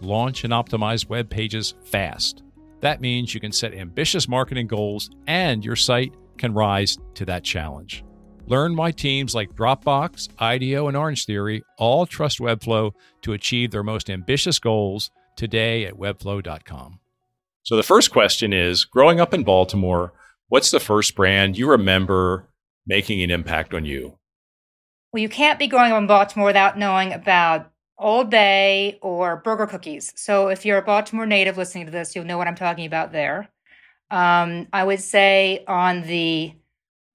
launch, and optimize web pages fast. That means you can set ambitious marketing goals and your site can rise to that challenge. Learn why teams like Dropbox, IDEO, and Orange Theory all trust Webflow to achieve their most ambitious goals today at webflow.com. So the first question is growing up in Baltimore, what's the first brand you remember making an impact on you? Well, you can't be growing up in Baltimore without knowing about Old Bay or Berger Cookies. So if you're a Baltimore native listening to this, you'll know what I'm talking about there. Um, I would say on the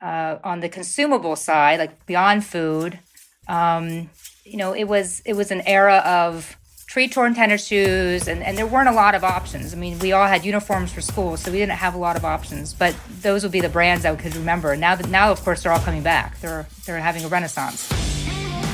uh, on the consumable side, like beyond food, um, you know, it was it was an era of Tretorn tennis shoes and, and there weren't a lot of options i mean we all had uniforms for school so we didn't have a lot of options but those would be the brands i could remember now now of course they're all coming back they're they're having a renaissance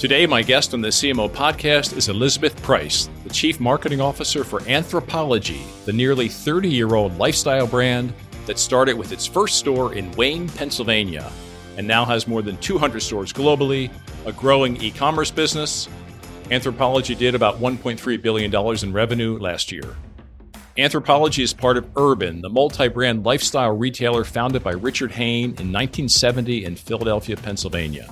Today, my guest on the CMO podcast is Elizabeth Preis, the Chief Marketing Officer for Anthropologie, the nearly 30 year old lifestyle brand that started with its first store in Wayne, Pennsylvania, and now has more than 200 stores globally, a growing e commerce business, Anthropologie did about $1.3 billion in revenue last year. Anthropologie is part of Urban, the multi brand lifestyle retailer founded by Richard Hayne in 1970 in Philadelphia, Pennsylvania.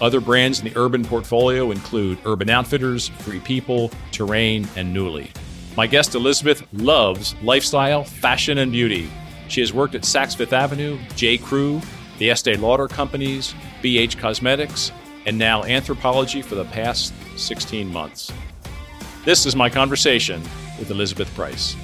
Other brands in the Urban portfolio include Urban Outfitters, Free People, Terrain, and Nuuly. My guest Elizabeth loves lifestyle, fashion, and beauty. She has worked at Saks Fifth Avenue, J. Crew, the Estee Lauder Companies, BH Cosmetics, and now Anthropologie for the past 16 months. This is my conversation with Elizabeth Preis.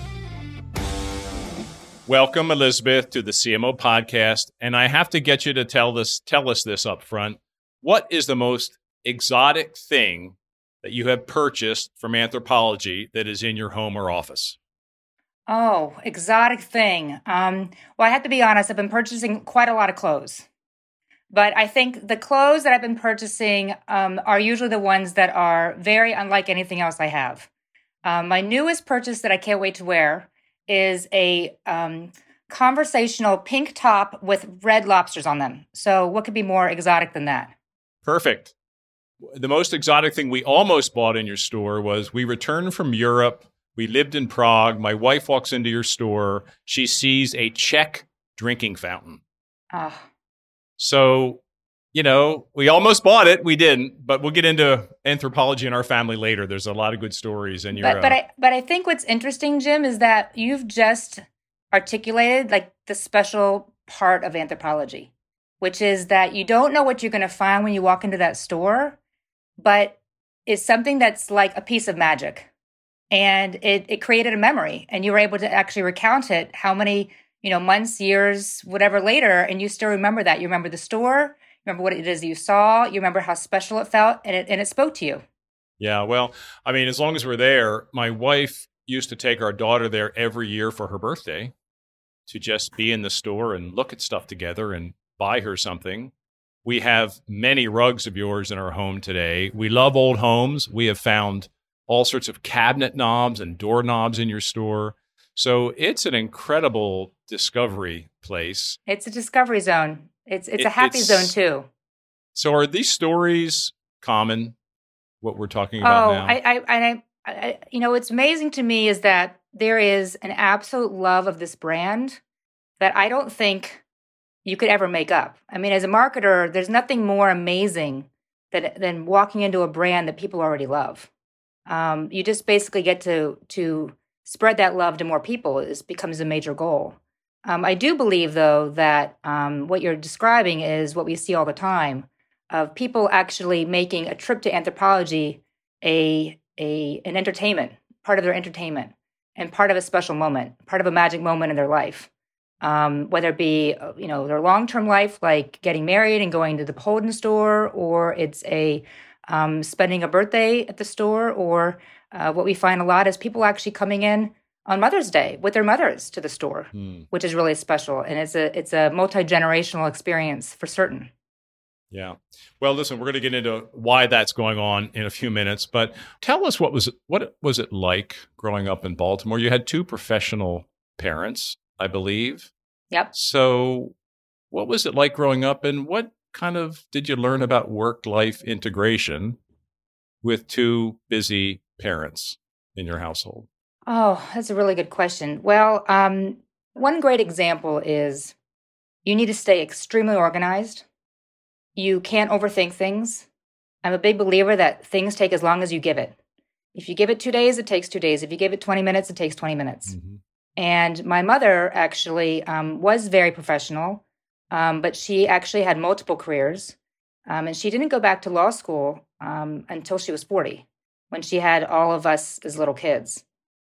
Welcome, Elizabeth, to the CMO podcast. And I have to get you to tell this, tell us this up front. What is the most exotic thing that you have purchased from Anthropologie that is in your home or office? Oh, exotic thing. Um, well, I have to be honest, I've been purchasing quite a lot of clothes. But I think the clothes that I've been purchasing um, are usually the ones that are very unlike anything else I have. Um, my newest purchase that I can't wait to wear is a um, conversational pink top with red lobsters on them. So, what could be more exotic than that? Perfect. The most exotic thing we almost bought in your store was we returned from Europe. We lived in Prague. My wife walks into your store. She sees a Czech drinking fountain. Oh so, you know, we almost bought it. We didn't, but we'll get into Anthropologie in our family later. There's a lot of good stories in your. But, but uh, I but I think what's interesting, Jim, is that you've just articulated like the special part of Anthropologie, which is that you don't know what you're going to find when you walk into that store, but it's something that's like a piece of magic. And it, it created a memory, and you were able to actually recount it. How many you know, months, years, whatever later, and you still remember that. You remember the store, you remember what it is you saw, you remember how special it felt, and it and it spoke to you. Yeah, well, I mean, as long as we're there, my wife used to take our daughter there every year for her birthday to just be in the store and look at stuff together and buy her something. We have many rugs of yours in our home today. We love old homes. We have found all sorts of cabinet knobs and doorknobs in your store. So it's an incredible discovery place. It's a discovery zone. It's it's it, a happy it's, zone too. So are these stories common? What we're talking about oh, now? I, I, I, I, you know, what's amazing to me is that there is an absolute love of this brand that I don't think you could ever make up. I mean, as a marketer, there's nothing more amazing than than walking into a brand that people already love. Um, you just basically get to to spread that love to more people is becomes a major goal. Um, I do believe, though, that um, what you're describing is what we see all the time of people actually making a trip to Anthropologie a, a an entertainment, part of their entertainment, and part of a special moment, part of a magic moment in their life. Um, whether it be uh, you know their long term life, like getting married and going to the BHLDN store, or it's a um, spending a birthday at the store, or uh, what we find a lot is people actually coming in on Mother's Day with their mothers to the store, hmm. which is really special, and it's a it's a multi generational experience for certain. Yeah. Well, listen, we're going to get into why that's going on in a few minutes, but tell us what was what was it like growing up in Baltimore? You had two professional parents, I believe. Yep. So, what was it like growing up and what kind of did you learn about work life integration with two busy parents in your household? Oh, that's a really good question. Well, um, one great example is you need to stay extremely organized. You can't overthink things. I'm a big believer that things take as long as you give it. If you give it two days, it takes two days. If you give it 20 minutes, it takes 20 minutes. Mm-hmm. And my mother actually um, was very professional, um, but she actually had multiple careers. Um, and she didn't go back to law school um, until she was 40, when she had all of us as little kids.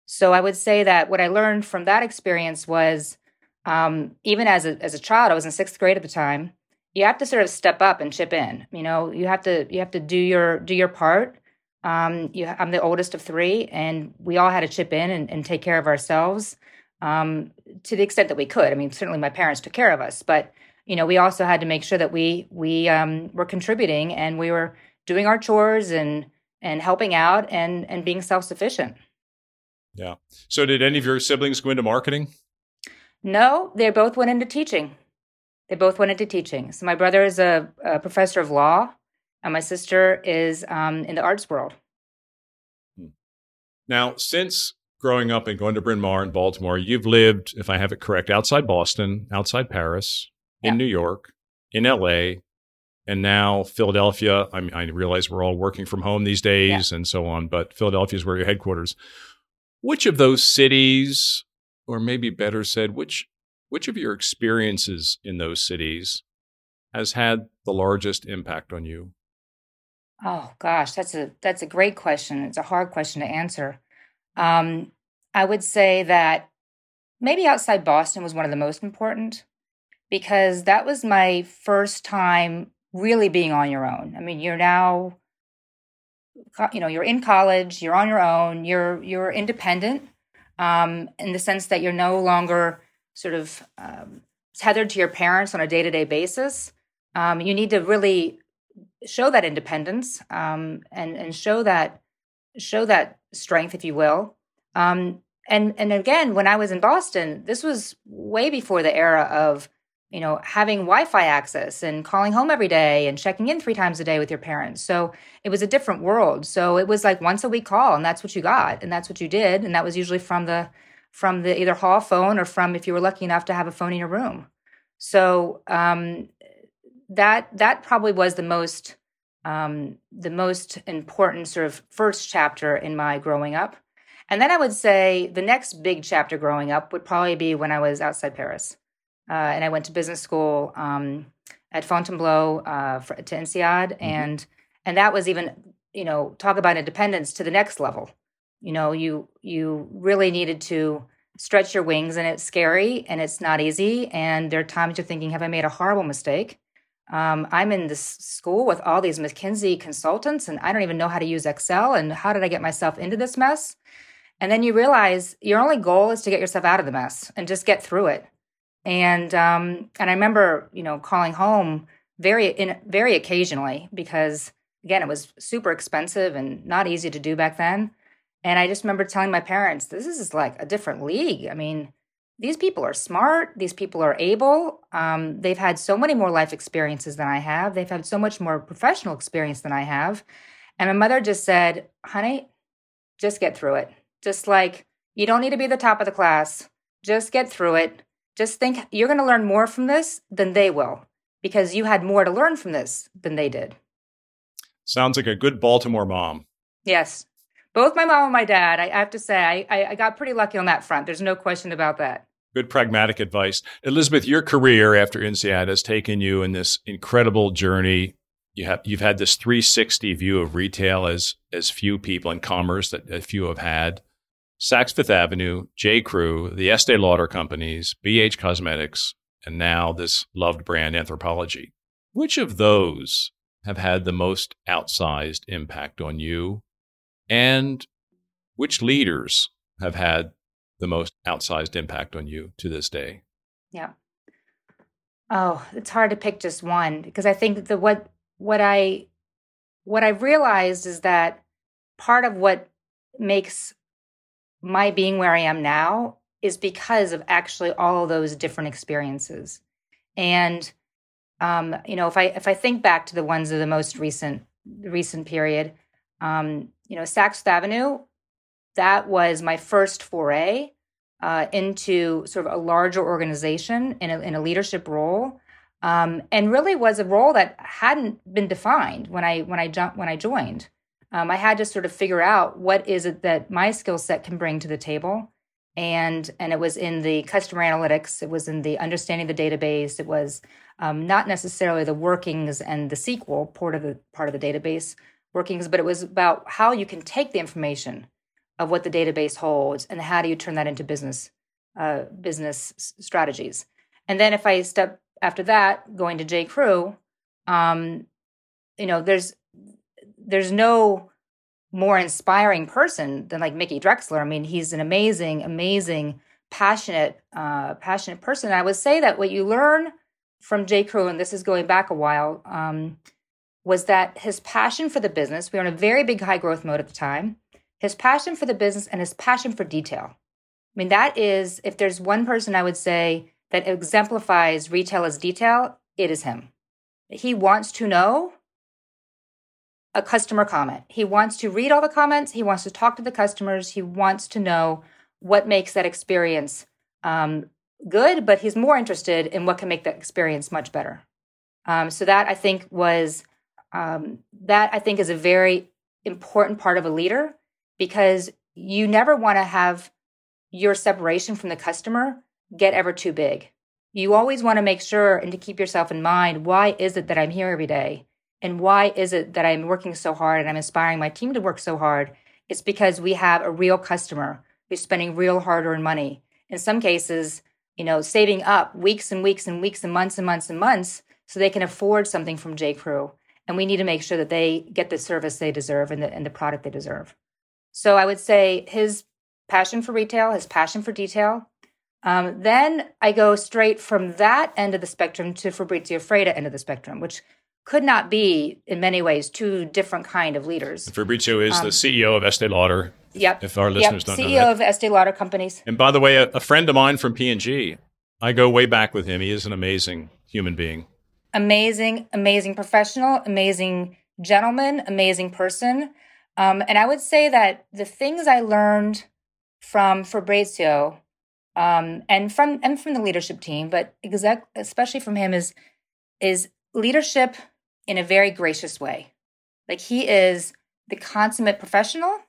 So I would say that what I learned from that experience was um, even as a, as a child, I was in sixth grade at the time. You have to sort of step up and chip in. You know, you have to you have to do your do your part. Um, you, I'm the oldest of three, and we all had to chip in and, and take care of ourselves um, to the extent that we could. I mean, certainly my parents took care of us, but you know, we also had to make sure that we we um, were contributing and we were doing our chores and and helping out and and being self sufficient. Yeah. So, did any of your siblings go into marketing? No, they both went into teaching. They both went into teaching. So, my brother is a, a professor of law, and my sister is um, in the arts world. Hmm. Now, since growing up and going to Bryn Mawr in Baltimore, you've lived, if I have it correct, outside Boston, outside Paris, in yeah. New York, in LA, and now Philadelphia. I, mean, I realize we're all working from home these days yeah. and so on, but Philadelphia is where your headquarters. Which of those cities, or maybe better said, which which of your experiences in those cities has had the largest impact on you? Oh gosh, that's a that's a great question. It's a hard question to answer. Um, I would say that maybe outside Boston was one of the most important because that was my first time really being on your own. I mean, you're now you know you're in college you're on your own you're you're independent um, in the sense that you're no longer sort of um, tethered to your parents on a day-to-day basis um, you need to really show that independence um, and and show that show that strength if you will um, and and again when i was in boston this was way before the era of you know, having Wi-Fi access and calling home every day and checking in three times a day with your parents. So it was a different world. So it was like once a week call, and that's what you got, and that's what you did, and that was usually from the from the either hall phone or from if you were lucky enough to have a phone in your room. So um, that that probably was the most um, the most important sort of first chapter in my growing up. And then I would say the next big chapter growing up would probably be when I was outside Paris uh, and I went to business school um, at Fontainebleau uh, for, to INSEAD, mm-hmm. and and that was even you know talk about independence to the next level. You know, you you really needed to stretch your wings, and it's scary and it's not easy. And there are times you're thinking, "Have I made a horrible mistake?" Um, I'm in this school with all these McKinsey consultants, and I don't even know how to use Excel. And how did I get myself into this mess? And then you realize your only goal is to get yourself out of the mess and just get through it and um, and I remember you know calling home very in very occasionally because again it was super expensive and not easy to do back then. And I just remember telling my parents, "This is like a different league. I mean, these people are smart. These people are able. Um, they've had so many more life experiences than I have. They've had so much more professional experience than I have." And my mother just said, "Honey, just get through it. Just like you don't need to be the top of the class. Just get through it." Just think you're going to learn more from this than they will because you had more to learn from this than they did. Sounds like a good Baltimore mom. Yes. both my mom and my dad. I have to say, I, I got pretty lucky on that front. There's no question about that. Good pragmatic advice. Elizabeth, your career after INSEAD has taken you in this incredible journey. You have you've had this 360 view of retail as as few people in commerce that, that few have had. Saks Fifth Avenue, J. Crew, the Estee Lauder companies, BH Cosmetics, and now this loved brand Anthropologie. Which of those have had the most outsized impact on you? And which leaders have had the most outsized impact on you to this day? Yeah. Oh, it's hard to pick just one because I think the what what I what I've realized is that part of what makes my being where I am now is because of actually all of those different experiences. And um, you know, if I if I think back to the ones of the most recent recent period, um, you know, Saks Avenue, that was my first foray uh, into sort of a larger organization in a, in a leadership role, um, and really was a role that hadn't been defined when I when I jumped when I joined. Um, I had to sort of figure out what is it that my skill set can bring to the table, and and it was in the customer analytics, it was in the understanding the database, it was um, not necessarily the workings and the SQL part of the part of the database workings, but it was about how you can take the information of what the database holds and how do you turn that into business uh, business strategies. And then if I step after that, going to J. Crew, um, you know, there's there's no more inspiring person than like Mickey Drexler. I mean, he's an amazing, amazing, passionate, uh, passionate person. And I would say that what you learn from J. Crew, and this is going back a while, um, was that his passion for the business. We were in a very big high growth mode at the time his passion for the business and his passion for detail. I mean, that is, if there's one person I would say that exemplifies retail as detail, it is him. He wants to know a customer comment. He wants to read all the comments. He wants to talk to the customers. He wants to know what makes that experience um, good, but he's more interested in what can make that experience much better. Um, so that I think was um, that I think is a very important part of a leader because you never want to have your separation from the customer get ever too big. You always want to make sure and to keep yourself in mind why is it that I'm here every day? And why is it that I'm working so hard and I'm inspiring my team to work so hard? It's because we have a real customer who's spending real hard earned money. In some cases, you know, saving up weeks and weeks and weeks and months and months and months so they can afford something from J. Crew. And we need to make sure that they get the service they deserve and the, and the product they deserve. So I would say his passion for retail, his passion for detail. Um, then I go straight from that end of the spectrum to Fabrizio Freda end of the spectrum, which could not be in many ways two different kind of leaders. Fabrizio is um, the CEO of Estee Lauder. Yep. If our listeners yep. don't CEO know that. of Estee Lauder companies. And by the way, a, a friend of mine from P&G, I go way back with him. He is an amazing human being. Amazing, amazing professional, amazing gentleman, amazing person. Um, and I would say that the things I learned from Fabrizio um, and from and from the leadership team, but exact, especially from him, is is leadership in a very gracious way. Like he is the consummate professional,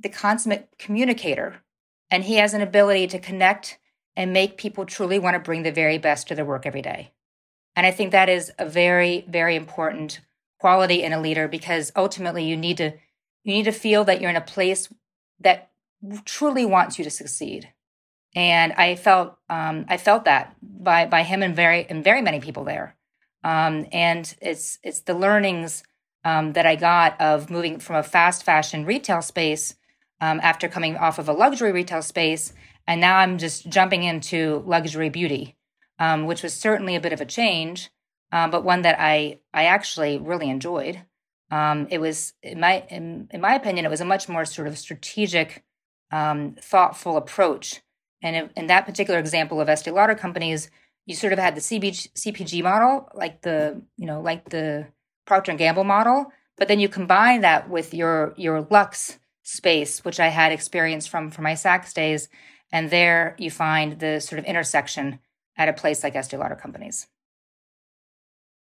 the consummate communicator, and he has an ability to connect and make people truly want to bring the very best to their work every day. And I think that is a very, very important quality in a leader because ultimately you need to you need to feel that you're in a place that truly wants you to succeed. And I felt um, I felt that by by him and very and very many people there. Um, and it's it's the learnings um, that I got of moving from a fast fashion retail space um, after coming off of a luxury retail space, and now I'm just jumping into luxury beauty, um, which was certainly a bit of a change, uh, but one that I I actually really enjoyed. Um, it was, in my in, in, my opinion, it was a much more sort of strategic, um, thoughtful approach. And in, that particular example of Estee Lauder companies, you sort of had the CBG, CPG model, like the you know like the Procter and Gamble model, but then you combine that with your your Lux space, which I had experience from from my Saks days, and there you find the sort of intersection at a place like Estee Lauder companies.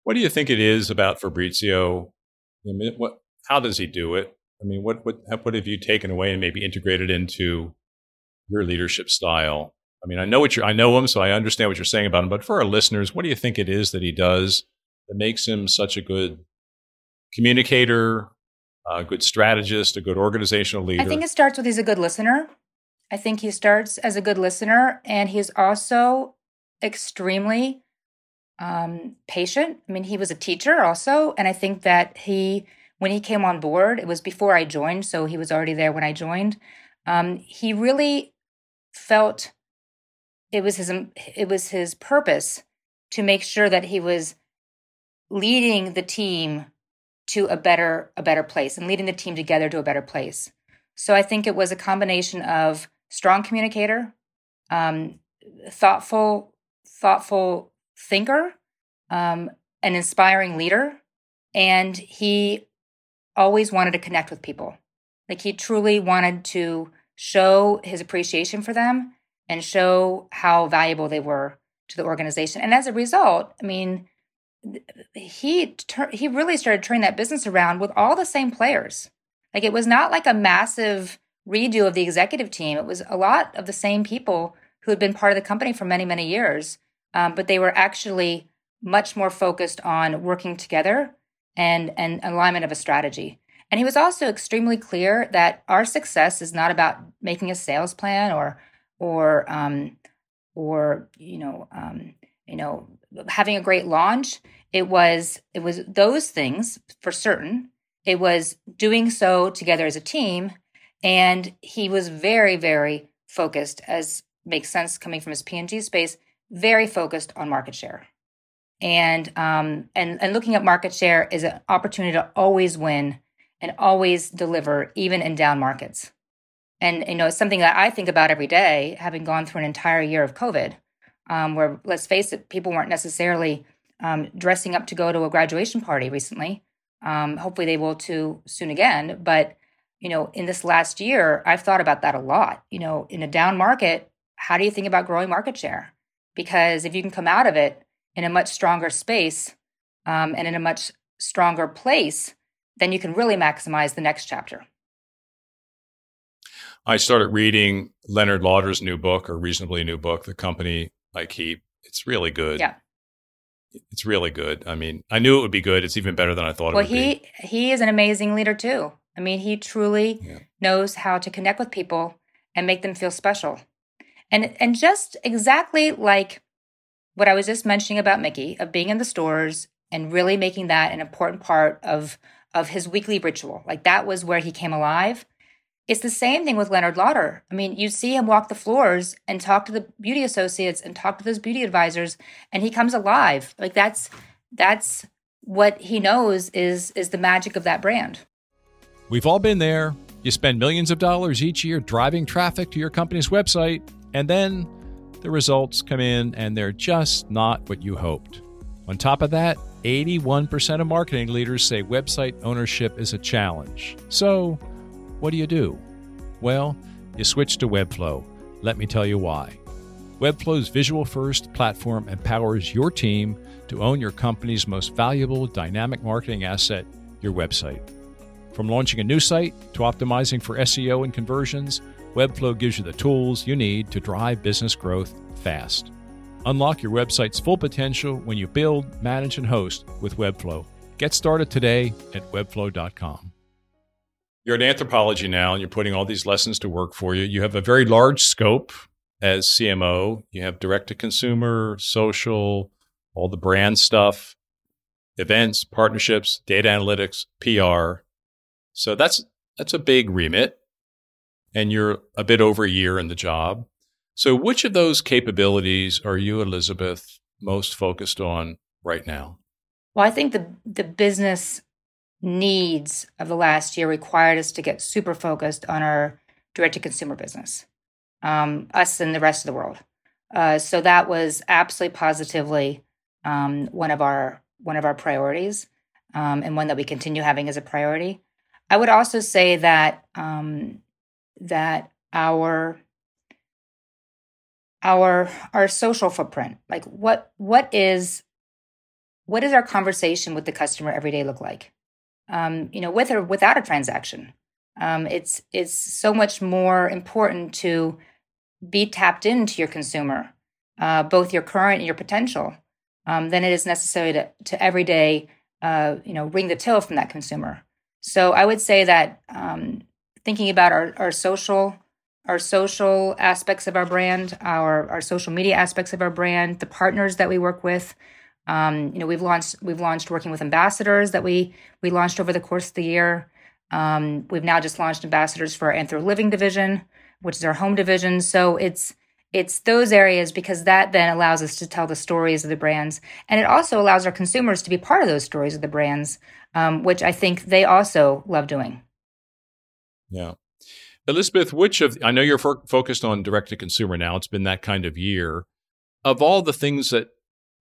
What do you think it is about Fabrizio I mean, what, how does he do it? I mean, what what what have you taken away and maybe integrated into your leadership style? I mean, I know what you I know him, so I understand what you're saying about him. But for our listeners, what do you think it is that he does that makes him such a good communicator, a good strategist, a good organizational leader? I think it starts with he's a good listener. I think he starts as a good listener, and he's also extremely um, patient. I mean, he was a teacher also, and I think that he, when he came on board, it was before I joined, so he was already there when I joined. Um, he really felt it was his it was his purpose to make sure that he was leading the team to a better a better place and leading the team together to a better place. So I think it was a combination of strong communicator, um, thoughtful thoughtful thinker, um, an inspiring leader, and he always wanted to connect with people. Like he truly wanted to show his appreciation for them and show how valuable they were to the organization. And as a result, I mean, he he really started turning that business around with all the same players. Like it was not like a massive redo of the executive team. It was a lot of the same people who had been part of the company for many many years, um, but they were actually much more focused on working together and and alignment of a strategy. And he was also extremely clear that our success is not about making a sales plan or or um, or you know um, you know having a great launch. It was it was those things for certain. It was doing so together as a team, and he was very very focused, as makes sense coming from his P&G space, very focused on market share. And um, and and looking at market share is an opportunity to always win and always deliver, even in down markets. And you know, it's something that I think about every day, having gone through an entire year of COVID, um, where let's face it, people weren't necessarily um, dressing up to go to a graduation party recently. Um, hopefully, they will too soon again. But you know, in this last year, I've thought about that a lot. You know, in a down market, how do you think about growing market share? Because if you can come out of it in a much stronger space um, and in a much stronger place, then you can really maximize the next chapter. I started reading Leonard Lauder's new book, or reasonably new book, The Company I Keep. It's really good. Yeah. It's really good. I mean, I knew it would be good. It's even better than I thought well, it would he, be. he is an amazing leader too. I mean, he truly yeah. knows how to connect with people and make them feel special. And and just exactly like what I was just mentioning about Mickey, of being in the stores and really making that an important part of of his weekly ritual. Like that was where he came alive. It's the same thing with Leonard Lauder. I mean, you see him walk the floors and talk to the beauty associates and talk to those beauty advisors, and he comes alive. Like that's that's what he knows is is the magic of that brand. We've all been there. You spend millions of dollars each year driving traffic to your company's website, and then the results come in and they're just not what you hoped. On top of that, 81% of marketing leaders say website ownership is a challenge. So, what do you do? Well, you switch to Webflow. Let me tell you why. Webflow's visual first platform empowers your team to own your company's most valuable dynamic marketing asset, your website. From launching a new site to optimizing for SEO and conversions, Webflow gives you the tools you need to drive business growth fast. Unlock your website's full potential when you build, manage, and host with Webflow. Get started today at webflow.com. You're at Anthropologie now, and you're putting all these lessons to work for you. You have a very large scope as CMO. You have direct to consumer, social, all the brand stuff, events, partnerships, data analytics, PR. So that's that's a big remit. And you're a bit over a year in the job. So, which of those capabilities are you, Elizabeth, most focused on right now? Well, I think the the business needs of the last year required us to get super focused on our direct to consumer business, um, us and the rest of the world. Uh, so that was absolutely positively um, one of our one of our priorities, um, and one that we continue having as a priority. I would also say that um, that our our our social footprint like what what is what is our conversation with the customer every day look like um, you know with or without a transaction Um, it's it's so much more important to be tapped into your consumer, uh, both your current and your potential, um, than it is necessary to to every day, uh, you know, ring the till from that consumer. So I would say that um, thinking about our, our social our social aspects of our brand, our our social media aspects of our brand, the partners that we work with. Um, you know, we've launched we've launched working with ambassadors that we we launched over the course of the year. Um, we've now just launched ambassadors for our Anthro Living division, which is our home division. So it's it's those areas because that then allows us to tell the stories of the brands, and it also allows our consumers to be part of those stories of the brands, um, which I think they also love doing. Yeah. Elizabeth, which of I know you're fo- focused on direct to consumer now. It's been that kind of year. Of all the things that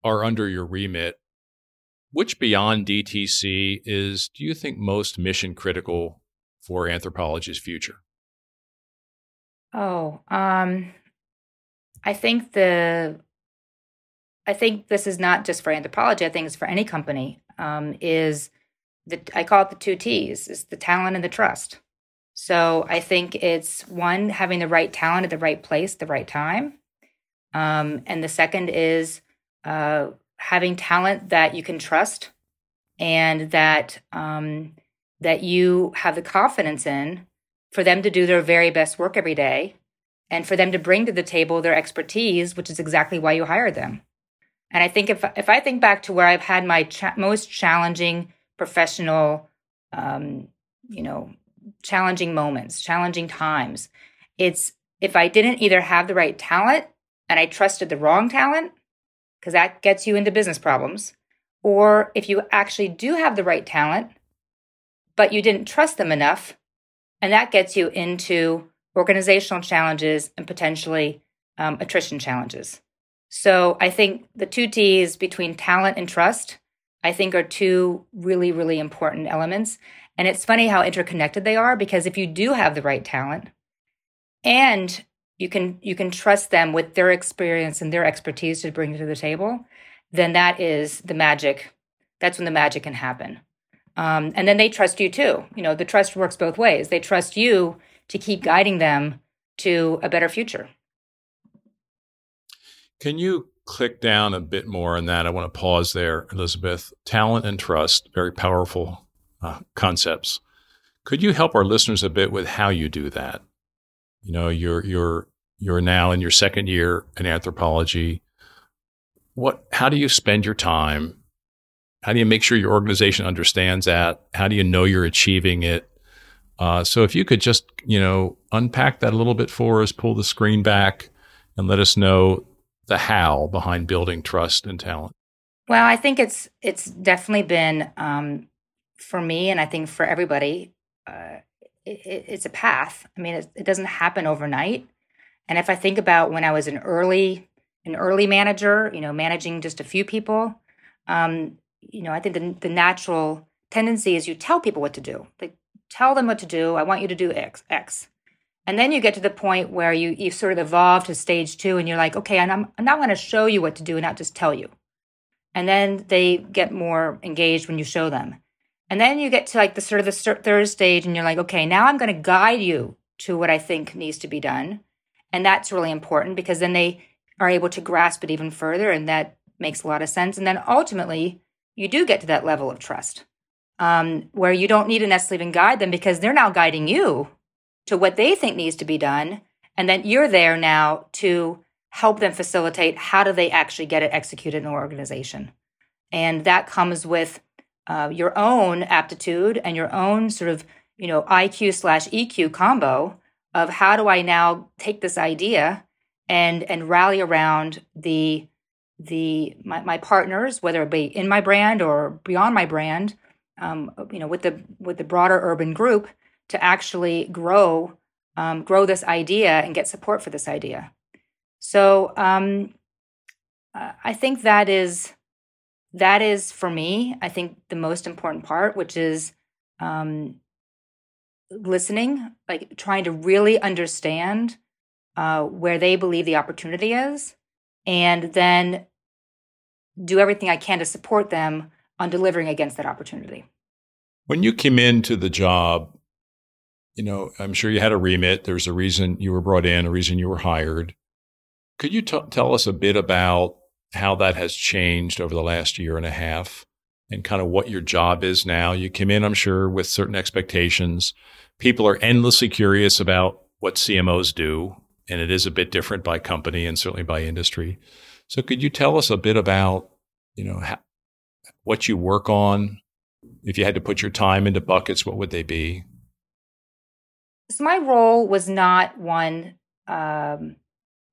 are under your remit, which beyond DTC is do you think most mission critical for Anthropologie's future? Oh, um I think the I think this is not just for Anthropologie. I think it's for any company. Um, is the I call it the two T's: is the talent and the trust. So I think it's one, having the right talent at the right place, the right time. Um, and the second is uh, having talent that you can trust and that um, that you have the confidence in for them to do their very best work every day and for them to bring to the table their expertise, which is exactly why you hired them. And I think if if I think back to where I've had my cha- most challenging professional, um, you know, challenging moments, challenging times. It's if I didn't either have the right talent and I trusted the wrong talent, because that gets you into business problems, or if you actually do have the right talent, but you didn't trust them enough, and that gets you into organizational challenges and potentially um, attrition challenges. So I think the two T's between talent and trust, I think, are two really, really important elements. And it's funny how interconnected they are because if you do have the right talent and you can you can trust them with their experience and their expertise to bring to the table, then that is the magic. That's when the magic can happen. Um, and then they trust you too. You know, the trust works both ways. They trust you to keep guiding them to a better future. Can you click down a bit more on that? I want to pause there, Elizabeth. Talent and trust, very powerful uh, concepts. Could you help our listeners a bit with how you do that? You know, you're you're you're now in your second year in Anthropologie. What? How do you spend your time? How do you make sure your organization understands that? How do you know you're achieving it? Uh, so, if you could just you know unpack that a little bit for us, pull the screen back, and let us know the how behind building trust and talent. Well, I think it's it's definitely been um, for me, and I think for everybody, uh, it, it's a path. I mean, it, it, doesn't happen overnight. And if I think about when I was an early an early manager, you know, managing just a few people, um, you know, I think the, the natural tendency is you tell people what to do. Like, tell them what to do. I want you to do X, X. And then you get to the point where you you sort of evolve to stage two, and you're like, okay, and I'm, I'm now going to show you what to do, and not just tell you. And then they get more engaged when you show them. And then you get to like the sort of the third stage, and you're like, okay, now I'm going to guide you to what I think needs to be done. And that's really important because then they are able to grasp it even further. And that makes a lot of sense. And then ultimately, you do get to that level of trust um, where you don't need to necessarily even guide them because they're now guiding you to what they think needs to be done. And then you're there now to help them facilitate how do they actually get it executed in an organization. And that comes with uh, your own aptitude and your own sort of you know IQ slash EQ combo of how do I now take this idea and and rally around the the my, my partners, whether it be in my brand or beyond my brand, um, you know, with the with the broader urban group to actually grow um, grow this idea and get support for this idea. So um, I think that is that is for me, I think the most important part, which is um, listening, like trying to really understand uh, where they believe the opportunity is, and then do everything I can to support them on delivering against that opportunity. When you came into the job, you know, I'm sure you had a remit. There's a reason you were brought in, a reason you were hired. Could you t- tell us a bit about how that has changed over the last year and a half and kind of what your job is now? You came in, I'm sure, with certain expectations. People are endlessly curious about what CMOs do, and it is a bit different by company and certainly by industry. So, could you tell us a bit about, you know, how, what you work on? If you had to put your time into buckets, what would they be? So my role was not one. Um,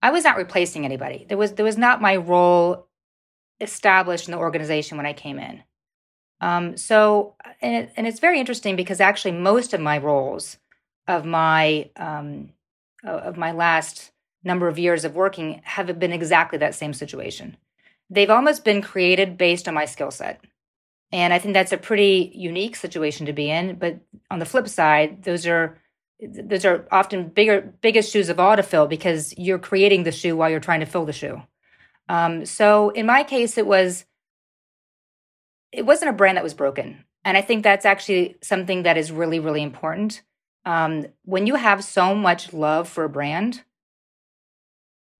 I was not replacing anybody. There was there was not my role established in the organization when I came in. Um, so and, it, and it's very interesting because actually most of my roles of my um, of my last number of years of working have been exactly that same situation. They've almost been created based on my skill set. And I think that's a pretty unique situation to be in. But on the flip side, those are those are often bigger biggest shoes of all to fill because you're creating the shoe while you're trying to fill the shoe. Um, so in my case it was it wasn't a brand that was broken. And i think that's actually something that is really really important. Um, when you have so much love for a brand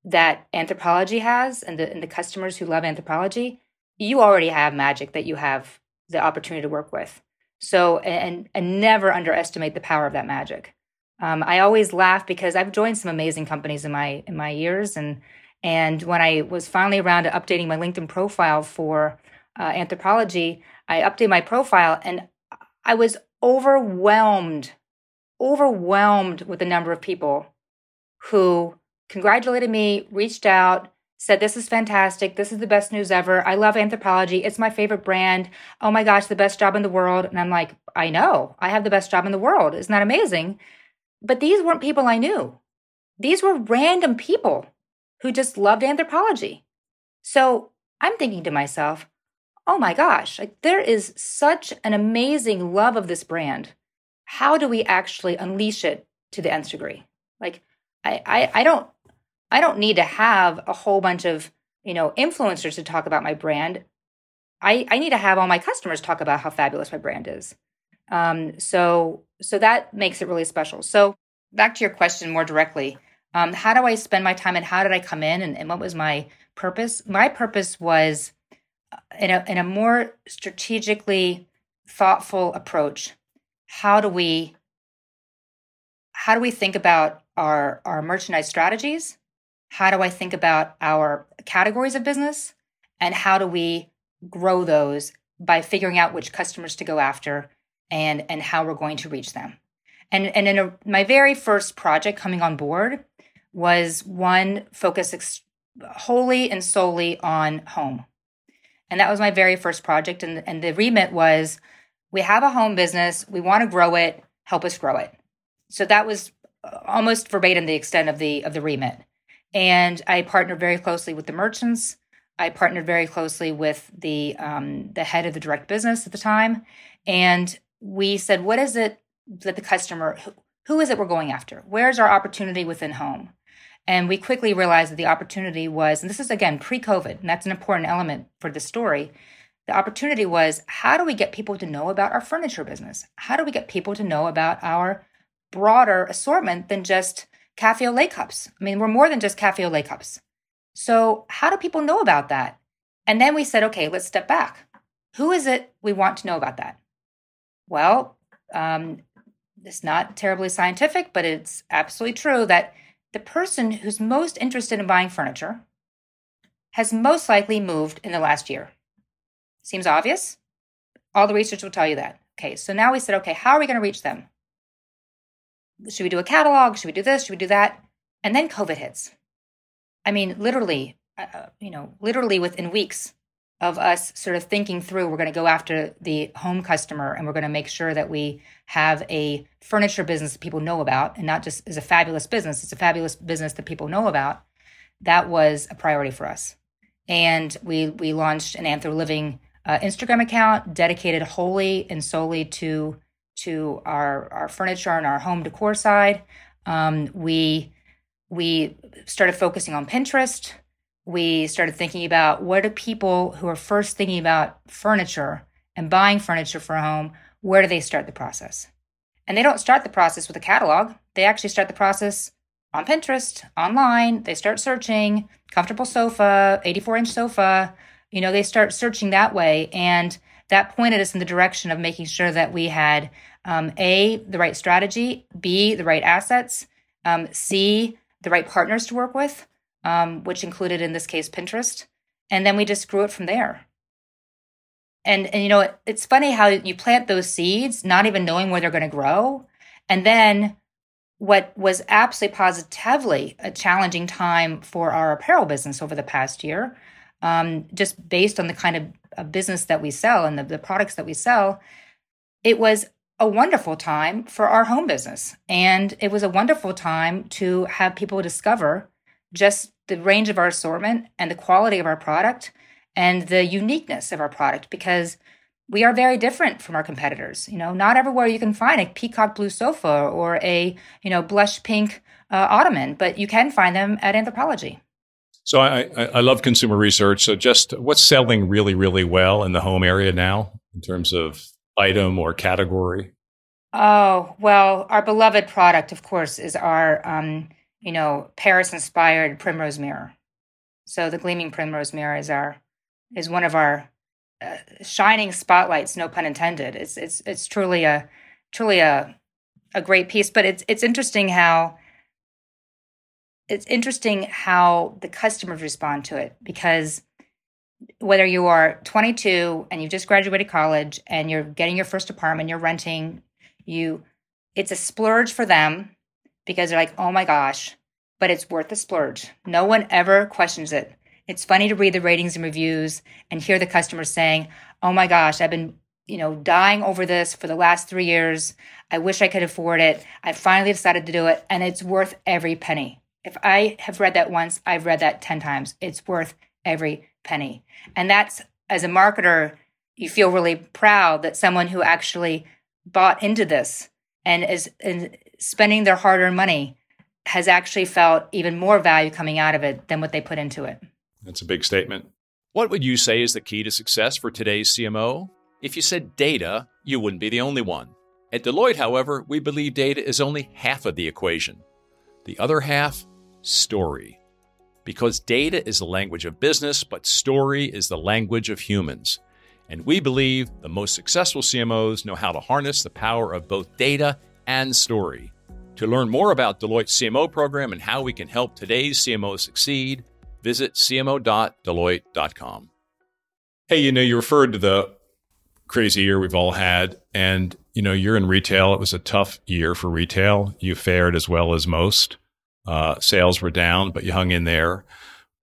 that Anthropologie has and the, and the customers who love Anthropologie you already have magic that you have the opportunity to work with. So and and never underestimate the power of that magic um, I always laugh because I've joined some amazing companies in my in my years, and and when I was finally around to updating my LinkedIn profile for uh, Anthropologie, I updated my profile, and I was overwhelmed, overwhelmed with the number of people who congratulated me, reached out, said, This is fantastic. This is the best news ever. I love Anthropologie. It's my favorite brand. Oh my gosh, the best job in the world. And I'm like, I know, I have the best job in the world. Isn't that amazing? But these weren't people I knew. These were random people who just loved Anthropologie. So I'm thinking to myself, oh my gosh, like there is such an amazing love of this brand. How do we actually unleash it to the nth degree? Like I, I, I don't I don't need to have a whole bunch of, you know, influencers to talk about my brand. I, I need to have all my customers talk about how fabulous my brand is. Um, so so that makes it really special. So back to your question more directly, um, how do I spend my time and how did I come in and, and what was my purpose? My purpose was uh, in a in a more strategically thoughtful approach. How do we how do we think about our our merchandise strategies? How do I think about our categories of business? And how do we grow those by figuring out which customers to go after and and how we're going to reach them. And and in a, my very first project coming on board was one focused ex- wholly and solely on home. And that was my very first project and and the remit was we have a home business, we want to grow it, help us grow it. So that was almost verbatim the extent of the of the remit. And I partnered very closely with the merchants. I partnered very closely with the um, the head of the direct business at the time, and we said, what is it that the customer, who, who is it we're going after? Where's our opportunity within home? And we quickly realized that the opportunity was, and this is again pre COVID, and that's an important element for the story. The opportunity was how do we get people to know about our furniture business? How do we get people to know about our broader assortment than just cafe au lait cups? I mean, we're more than just cafe au lait cups. So, how do people know about that? And then we said, okay, let's step back. Who is it we want to know about that? Well, um, it's not terribly scientific, but it's absolutely true that the person who's most interested in buying furniture has most likely moved in the last year. Seems obvious? All the research will tell you that. Okay, so now we said, okay, how are we going to reach them? Should we do a catalog? Should we do this? Should we do that? And then COVID hits. I mean, literally, uh, uh you know, literally within weeks, of us sort of thinking through we're going to go after the home customer and we're going to make sure that we have a furniture business that people know about and not just is a fabulous business it's a fabulous business that people know about. That was a priority for us. And we we launched an anthro living uh, instagram account dedicated wholly and solely to to our our furniture and our home decor side. Um, we we started focusing on pinterest we started thinking about what do people who are first thinking about furniture and buying furniture for a home, where do they start the process? And they don't start the process with a catalog. They actually start the process on Pinterest, online. They start searching comfortable sofa, 84 inch sofa. You know, they start searching that way. And that pointed us in the direction of making sure that we had um, A, the right strategy, B, the right assets, um, C, the right partners to work with, um, which included in this case Pinterest. And then we just grew it from there. And, and you know, it's funny how you plant those seeds, not even knowing where they're going to grow. And then what was absolutely positively a challenging time for our apparel business over the past year, um, just based on the kind of, of business that we sell and the, the products that we sell, it was a wonderful time for our home business. And it was a wonderful time to have people discover just the range of our assortment and the quality of our product and the uniqueness of our product because we are very different from our competitors. You know, not everywhere you can find a peacock blue sofa or a you know blush pink uh, ottoman, but you can find them at Anthropologie. So I, I, I love consumer research. So just what's selling really really well in the home area now in terms of item or category? Oh well, our beloved product, of course, is our um, you know Paris inspired primrose mirror. So the gleaming primrose mirror is our is one of our uh, shining spotlights, no pun intended. It's it's it's truly a truly a a great piece. But it's it's interesting how it's interesting how the customers respond to it because whether you are 22 and you've just graduated college and you're getting your first apartment, you're renting, you it's a splurge for them because they're like, oh my gosh, but it's worth the splurge. No one ever questions it. It's funny to read the ratings and reviews and hear the customers saying, "Oh my gosh, I've been, you know, dying over this for the last 3 years. I wish I could afford it. I finally decided to do it and it's worth every penny." If I have read that once, I've read that 10 times. It's worth every penny. And that's as a marketer, you feel really proud that someone who actually bought into this and is, is spending their hard-earned money has actually felt even more value coming out of it than what they put into it. That's a big statement. What would you say is the key to success for today's CMO? If you said data, you wouldn't be the only one. At Deloitte, however, we believe data is only half of the equation. The other half, story. Because data is the language of business, but story is the language of humans. And we believe the most successful CMOs know how to harness the power of both data and story. To learn more about Deloitte's CMO program and how we can help today's CMOs succeed, Visit cmo.deloitte.com. Hey, you know, you referred to the crazy year we've all had, and you know, you're in retail. It was a tough year for retail. You fared as well as most. Uh, sales were down, but you hung in there.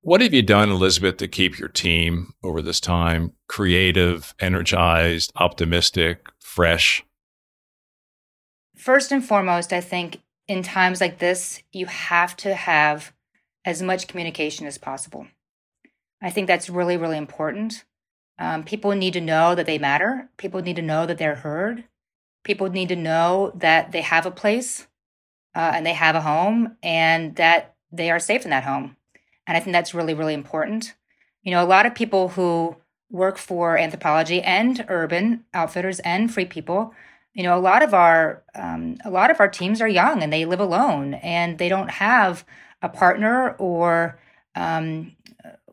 What have you done, Elizabeth, to keep your team over this time creative, energized, optimistic, fresh? First and foremost, I think in times like this, you have to have as much communication as possible. I think that's really, really important. Um, people need to know that they matter. People need to know that they're heard. People need to know that they have a place uh, and they have a home and that they are safe in that home. And I think that's really, really important. You know, a lot of people who work for Anthropologie and urban outfitters and free people you know a lot of our um, a lot of our teams are young and they live alone and they don't have a partner or um,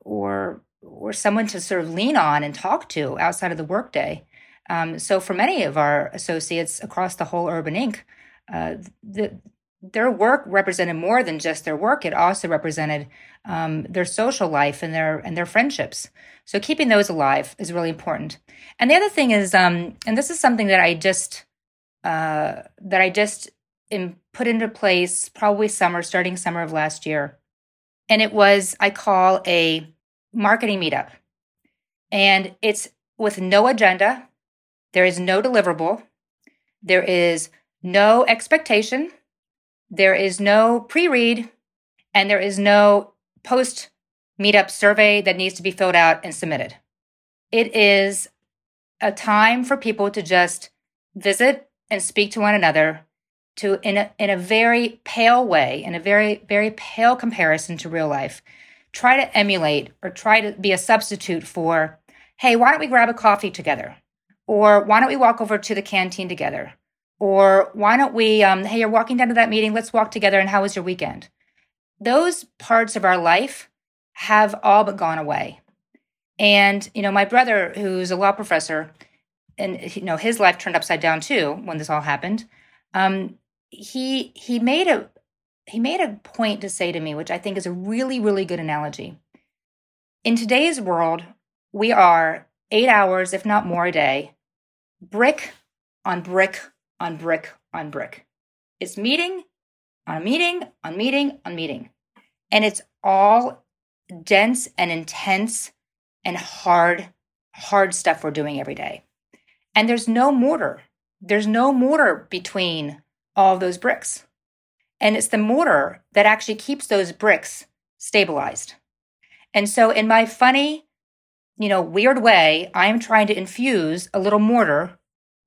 or or someone to sort of lean on and talk to outside of the workday. Um, so for many of our associates across the whole Urban Inc., uh, the, their work represented more than just their work. It also represented um, their social life and their and their friendships. So keeping those alive is really important. And the other thing is, um, and this is something that I just uh, that I just put into place probably summer, starting summer of last year. And it was, I call a marketing meetup. And it's with no agenda, there is no deliverable, there is no expectation, there is no pre read, and there is no post meetup survey that needs to be filled out and submitted. It is a time for people to just visit and speak to one another to in a in a very pale way, in a very very pale comparison to real life, try to emulate or try to be a substitute for, hey, why don't we grab a coffee together? Or why don't we walk over to the canteen together? Or why don't we, um, hey, you're walking down to that meeting, let's walk together and how was your weekend? Those parts of our life have all but gone away. And, you know, my brother, who's a law professor, and you know, his life turned upside down too when this all happened. Um, he he made a he made a point to say to me, which I think is a really, really good analogy. In today's world, we are eight hours, if not more, a day, brick on brick on brick on brick. It's meeting on meeting on meeting on meeting. And it's all dense and intense and hard, hard stuff we're doing every day. And there's no mortar. There's no mortar between all those bricks. And it's the mortar that actually keeps those bricks stabilized. And so, in my funny, you know, weird way, I'm trying to infuse a little mortar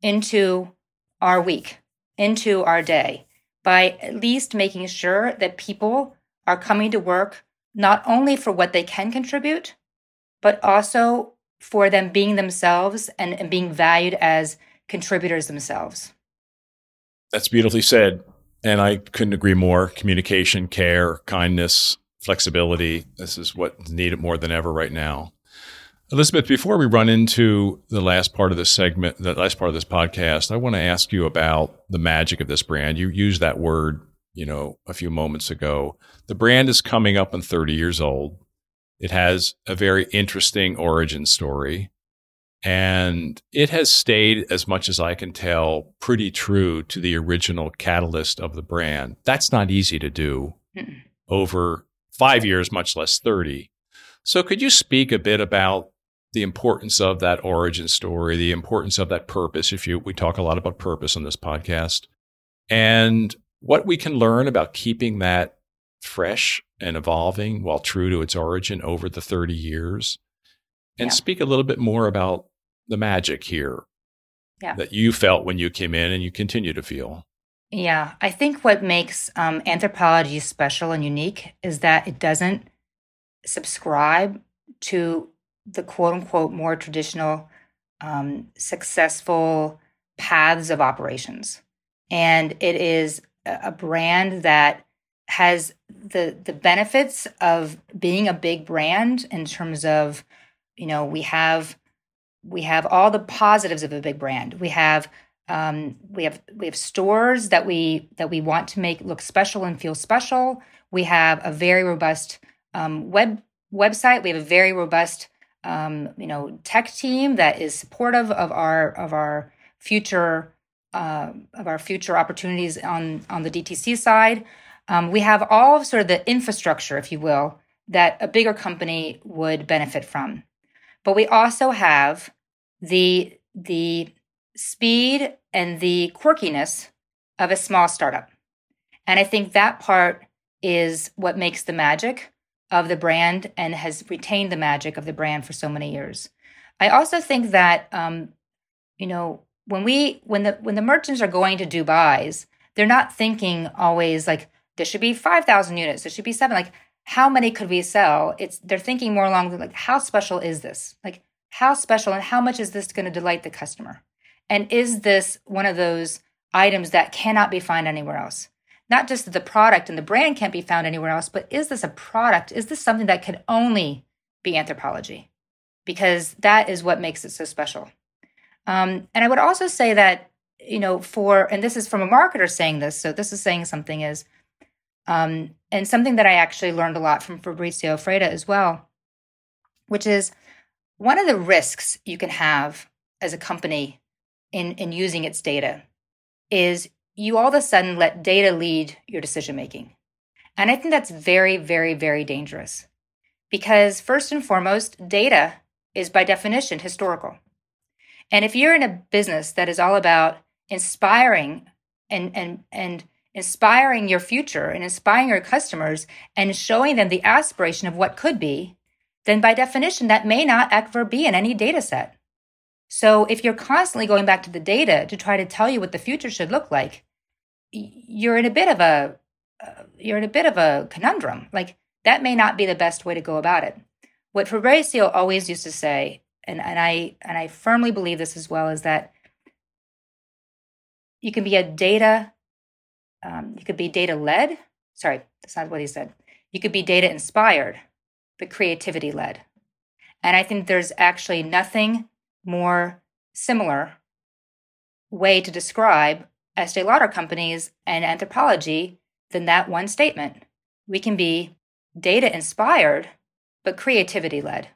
into our week, into our day, by at least making sure that people are coming to work not only for what they can contribute, but also for them being themselves and, and being valued as contributors themselves. That's beautifully said. And I couldn't agree more. Communication, care, kindness, flexibility. This is what's needed more than ever right now. Elizabeth, before we run into the last part of this segment, the last part of this podcast, I want to ask you about the magic of this brand. You used that word, you know, a few moments ago. The brand is coming up on 30 years old. It has a very interesting origin story. And it has stayed, as much as I can tell, pretty true to the original catalyst of the brand. That's not easy to do Mm-mm. over five years, much less 30. So, could you speak a bit about the importance of that origin story, the importance of that purpose. If you, we talk a lot about purpose on this podcast, and what we can learn about keeping that fresh and evolving while true to its origin over the 30 years, and yeah. speak a little bit more about the magic here yeah. that you felt when you came in and you continue to feel. Yeah, I think what makes um, Anthropologie special and unique is that it doesn't subscribe to the quote unquote more traditional um, successful paths of operations. And it is a brand that has the the benefits of being a big brand in terms of you know we have we have all the positives of a big brand. We have um, we have we have stores that we that we want to make look special and feel special. We have a very robust um, web website. We have a very robust um, you know tech team that is supportive of our of our future uh, of our future opportunities on on the DTC side. Um, we have all sort of the infrastructure, if you will, that a bigger company would benefit from. But we also have the the speed and the quirkiness of a small startup. And I think that part is what makes the magic of the brand and has retained the magic of the brand for so many years. I also think that um, you know when we when the when the merchants are going to Dubai's, they're not thinking always like there should be five thousand units, there should be seven. Like how many could we sell? It's they're thinking more along the, like how special is this? Like how special and how much is this going to delight the customer? And is this one of those items that cannot be found anywhere else? not just that the product and the brand can't be found anywhere else, but is this a product? Is this something that can only be Anthropologie? Because that is what makes it so special. Um, and I would also say that, you know, for, and this is from a marketer saying this, so this is saying something is, um, and something that I actually learned a lot from Fabrizio Freda as well, which is one of the risks you can have as a company in, in using its data is you all of a sudden let data lead your decision making. And I think that's very, very, very dangerous because, first and foremost, data is by definition historical. And if you're in a business that is all about inspiring and, and, and inspiring your future and inspiring your customers and showing them the aspiration of what could be, then by definition, that may not ever be in any data set. So if you're constantly going back to the data to try to tell you what the future should look like, you're in a bit of a uh, you're in a bit of a conundrum. Like that may not be the best way to go about it. What Fabrizio always used to say, and, and I and I firmly believe this as well, is that you can be a data, um, you could be data led. Sorry, that's not what he said. You could be data inspired, but creativity led. And I think there's actually nothing more similar way to describe Estee Lauder companies and Anthropologie than that one statement. We can be data inspired, but creativity led.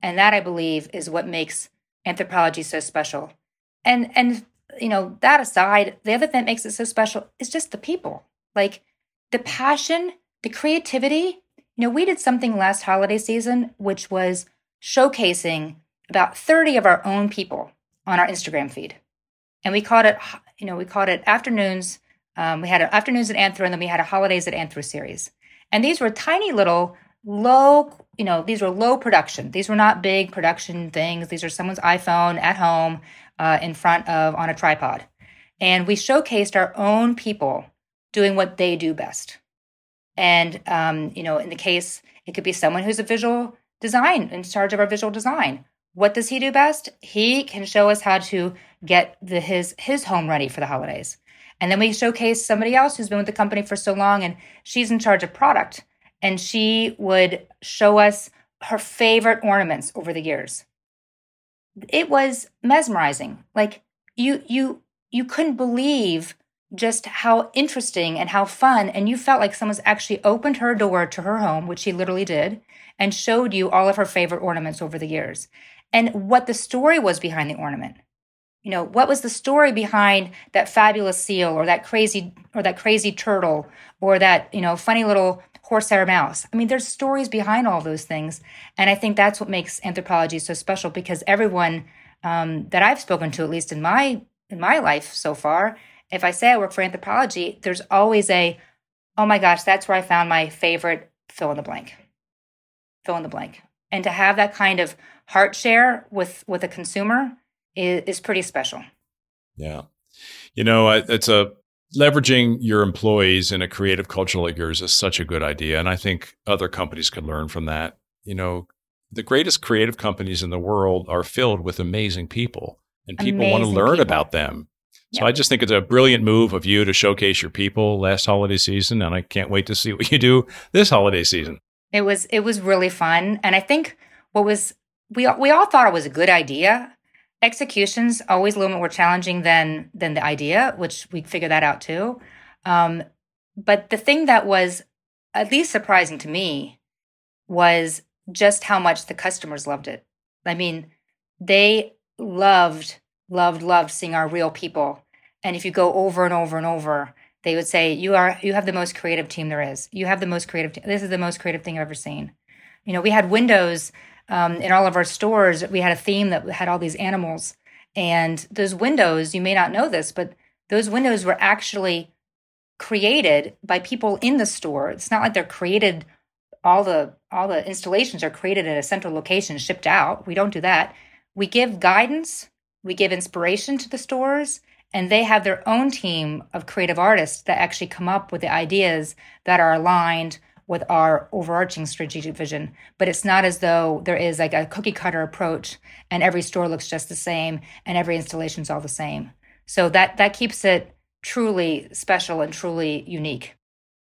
And that I believe is what makes Anthropologie so special. And and you know, that aside, the other thing that makes it so special is just the people. Like the passion, the creativity. You know, we did something last holiday season which was showcasing about 30 of our own people on our Instagram feed. And we called it, you know, we called it afternoons. Um, we had afternoons at Anthro, and then we had a holidays at Anthro series. And these were tiny little low, you know, these were low production. These were not big production things. These are someone's iPhone at home uh, in front of on a tripod. And we showcased our own people doing what they do best. And, um, you know, in the case, it could be someone who's a visual design in charge of our visual design. What does he do best? He can show us how to get the, his his home ready for the holidays. And then we showcase somebody else who's been with the company for so long and she's in charge of product and she would show us her favorite ornaments over the years. It was mesmerizing. Like you you you couldn't believe just how interesting and how fun and you felt like someone's actually opened her door to her home, which she literally did, and showed you all of her favorite ornaments over the years and what the story was behind the ornament. You know, what was the story behind that fabulous seal or that crazy or that crazy turtle or that, you know, funny little horsehair mouse. I mean, there's stories behind all those things. And I think that's what makes Anthropologie so special because everyone um, that I've spoken to, at least in my in my life so far, if I say I work for Anthropologie, there's always a, oh my gosh, that's where I found my favorite fill in the blank. Fill in the blank. And to have that kind of heart share with with a consumer is, is pretty special. Yeah. You know, it's a leveraging your employees in a creative culture like yours is such a good idea. And I think other companies could learn from that. You know, the greatest creative companies in the world are filled with amazing people and people amazing want to learn people. about them. So yep. I just think it's a brilliant move of you to showcase your people last holiday season. And I can't wait to see what you do this holiday season. It was, it was really fun. And I think what was, we, we all thought it was a good idea execution's always a little more challenging than than the idea, which we figure that out too. Um, but the thing that was at least surprising to me was just how much the customers loved it. I mean, they loved, loved, loved seeing our real people. And if you go over and over and over, they would say, "You are, you have the most creative team there is. You have the most creative. Te- this is the most creative thing I've ever seen." You know, we had windows um, in all of our stores, we had a theme that had all these animals. And those windows, you may not know this, but those windows were actually created by people in the store. It's not like they're created all the all the installations are created at a central location shipped out. We don't do that. We give guidance, we give inspiration to the stores, and they have their own team of creative artists that actually come up with the ideas that are aligned with our overarching strategic vision. But it's not as though there is like a cookie cutter approach and every store looks just the same and every installation is all the same. So that that keeps it truly special and truly unique.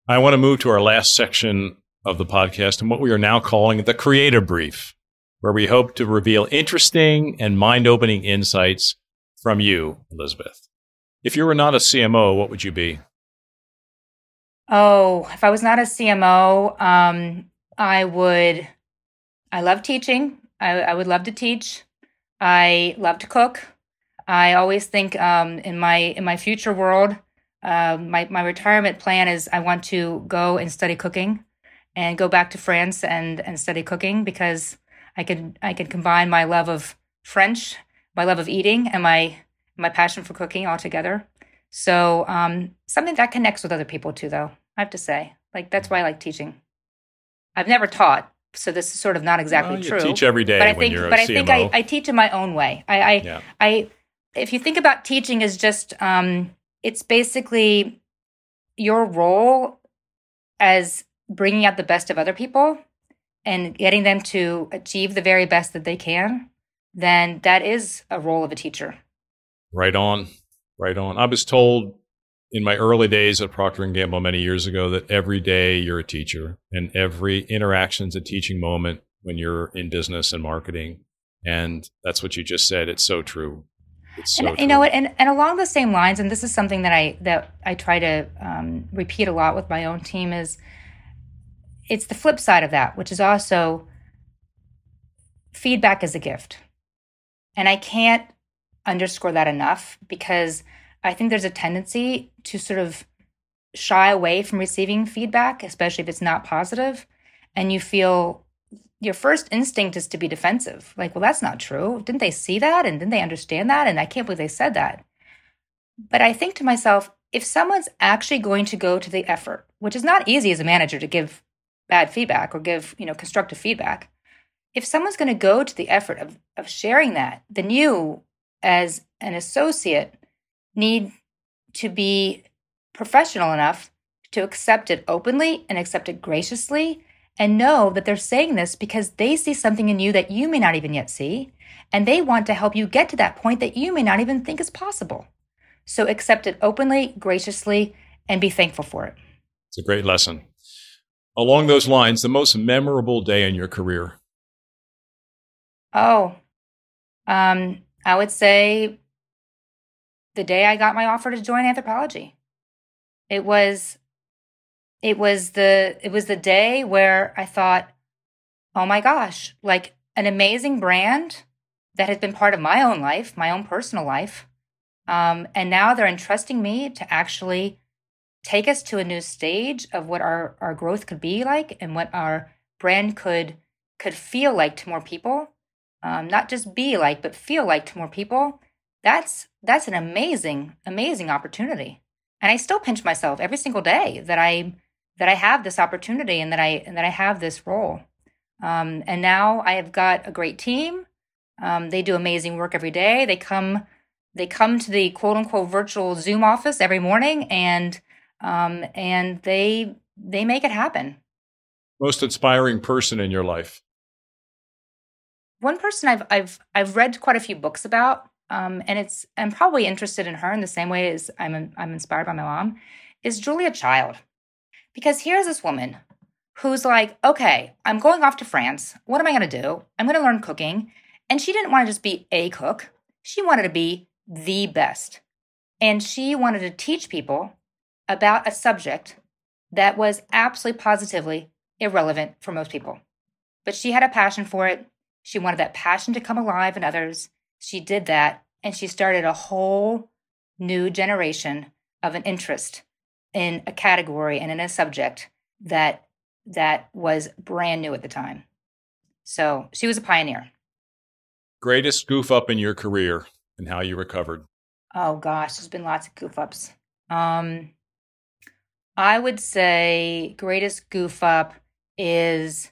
I want to move to our last section of the podcast and what we are now calling the creative brief, where we hope to reveal interesting and mind opening insights from you, Elizabeth. If you were not a CMO, what would you be? Oh, if I was not a CMO, um, I would. I love teaching. I, I, would love to teach. I love to cook. I always think um, in my in my future world, uh, my my retirement plan is I want to go and study cooking, and go back to France and and study cooking because I could I can combine my love of French, my love of eating, and my my passion for cooking all together. So um, something that connects with other people too, though. I have to say, like that's why I like teaching. I've never taught, so this is sort of not exactly well, true. Teach every day, but I think, but I think I, I, teach in my own way. I, I, yeah. I, if you think about teaching as just, um, it's basically your role as bringing out the best of other people and getting them to achieve the very best that they can. Then that is a role of a teacher. Right on. Right on. I was told in my early days at Procter and Gamble many years ago that every day you're a teacher and every interaction's a teaching moment when you're in business and marketing. And that's what you just said. It's so true. It's so and, true. You know, and, and along the same lines, and this is something that I that I try to um, repeat a lot with my own team is it's the flip side of that, which is also feedback is a gift. And I can't underscore that enough because I think there's a tendency to sort of shy away from receiving feedback, especially if it's not positive, and you feel your first instinct is to be defensive. Like, well, that's not true. Didn't they see that? And didn't they understand that? And I can't believe they said that. But I think to myself, if someone's actually going to go to the effort, which is not easy as a manager to give bad feedback or give, you know, constructive feedback, if someone's going to go to the effort of, of sharing that, then you, as an associate, need to be professional enough to accept it openly and accept it graciously and know that they're saying this because they see something in you that you may not even yet see. And they want to help you get to that point that you may not even think is possible. So accept it openly, graciously, and be thankful for it. It's a great lesson. Along those lines, the most memorable day in your career? Oh, um, I would say the day I got my offer to join Anthropologie. It was it was the it was the day where I thought, "Oh my gosh, like an amazing brand that has been part of my own life, my own personal life. Um, and now they're entrusting me to actually take us to a new stage of what our, our growth could be like and what our brand could could feel like to more people. Um, not just be like, but feel like to more people that's that's an amazing amazing opportunity. And i still pinch myself every single day that i that i have this opportunity and that i and that i have this role. Um, and now i have got a great team. Um, they do amazing work every day. They come they come to the quote unquote virtual zoom office every morning and um, and they they make it happen. Most inspiring person in your life one person i've i've i've read quite a few books about um, and it's I'm probably interested in her in the same way as I'm I'm inspired by my mom, is Julia Child, because here's this woman who's like, okay, I'm going off to France. What am I going to do? I'm going to learn cooking, and she didn't want to just be a cook; she wanted to be the best, and she wanted to teach people about a subject that was absolutely positively irrelevant for most people. But she had a passion for it. She wanted that passion to come alive in others she did that and she started a whole new generation of an interest in a category and in a subject that that was brand new at the time. So she was a pioneer. Greatest goof up in your career and how you recovered. Oh gosh, there's been lots of goof ups. Um, I would say greatest goof up is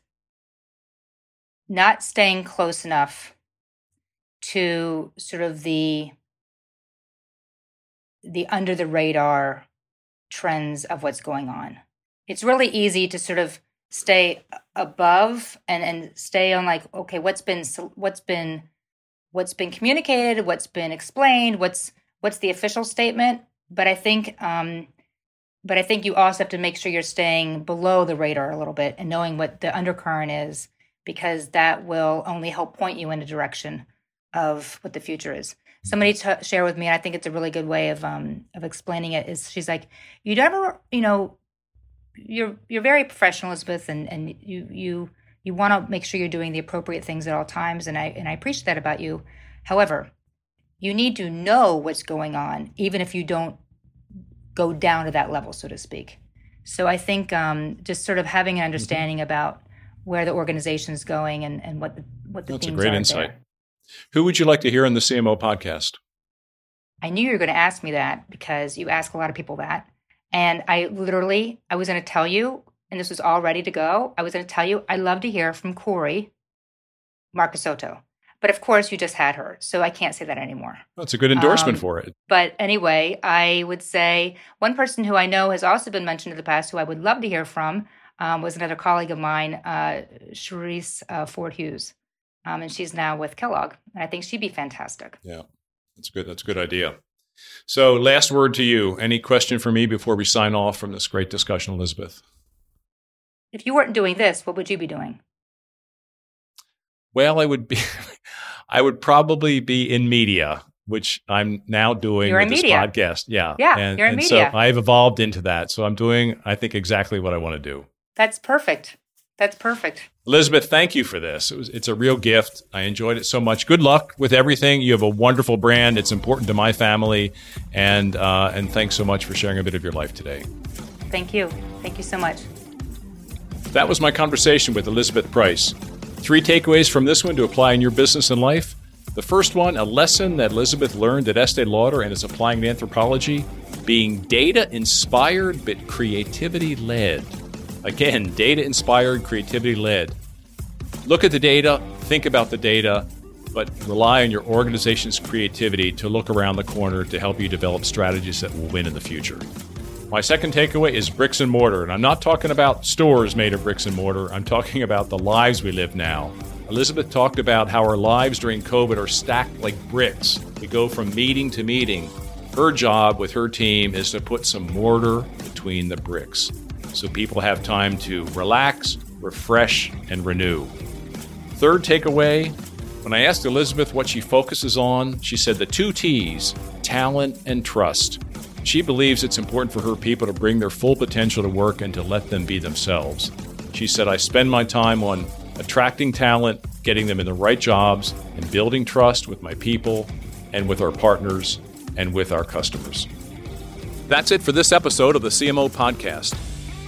not staying close enough to sort of the the under the radar trends of what's going on. It's really easy to sort of stay above and and stay on like okay what's been what's been what's been communicated what's been explained what's what's the official statement but i think um but i think you also have to make sure you're staying below the radar a little bit and knowing what the undercurrent is because that will only help point you in a direction of what the future is. Somebody t- shared with me, and I think it's a really good way of um of explaining it. Is she's like, you never, you know, you're you're very professional, Elizabeth, and and you you you want to make sure you're doing the appropriate things at all times, and I and I appreciate that about you. However, you need to know what's going on, even if you don't go down to that level, so to speak. So I think um, just sort of having an mm-hmm. understanding mm-hmm. about where the organization is going and, and what the what the that's a great insight. There. Who would you like to hear in the CMO podcast? I knew you were going to ask me that because you ask a lot of people that. And I literally, I was going to tell you, and this was all ready to go. I was going to tell you, I'd love to hear from Kory Marchisotto. But of course, you just had her. So I can't say that anymore. That's a good endorsement um, for it. But anyway, I would say one person who I know has also been mentioned in the past who I would love to hear from um, was another colleague of mine, uh, Charisse uh, Ford Hughes um, and she's now with Kellogg. And I think she'd be fantastic. Yeah, that's good. That's a good idea. So, last word to you. Any question for me before we sign off from this great discussion, Elizabeth? If you weren't doing this, what would you be doing? Well, I would be, I would probably be in media, which I'm now doing you're with in this media. podcast. Yeah, Yeah, and, you're in and media. So I've evolved into that. So I'm doing, I think, exactly what I want to do. That's perfect. That's perfect. Elizabeth, thank you for this. It was, it's a real gift. I enjoyed it so much. Good luck with everything. You have a wonderful brand. It's important to my family, and uh, and thanks so much for sharing a bit of your life today. Thank you. Thank you so much. That was my conversation with Elizabeth Preis. Three takeaways from this one to apply in your business and life. The first one, a lesson that Elizabeth learned at Estee Lauder and is applying to Anthropologie, being data inspired but creativity led. Again, data inspired, creativity led. Look at the data, think about the data, but rely on your organization's creativity to look around the corner to help you develop strategies that will win in the future. My second takeaway is bricks and mortar, and I'm not talking about stores made of bricks and mortar. I'm talking about the lives we live now. Elizabeth talked about how our lives during COVID are stacked like bricks. We go from meeting to meeting. Her job with her team is to put some mortar between the bricks so people have time to relax, refresh, and renew. Third takeaway when I asked Elizabeth what she focuses on, she said the two T's talent and trust. She believes it's important for her people to bring their full potential to work and to let them be themselves. She said, I spend my time on attracting talent, getting them in the right jobs, and building trust with my people and with our partners and with our customers. That's it for this episode of the CMO Podcast.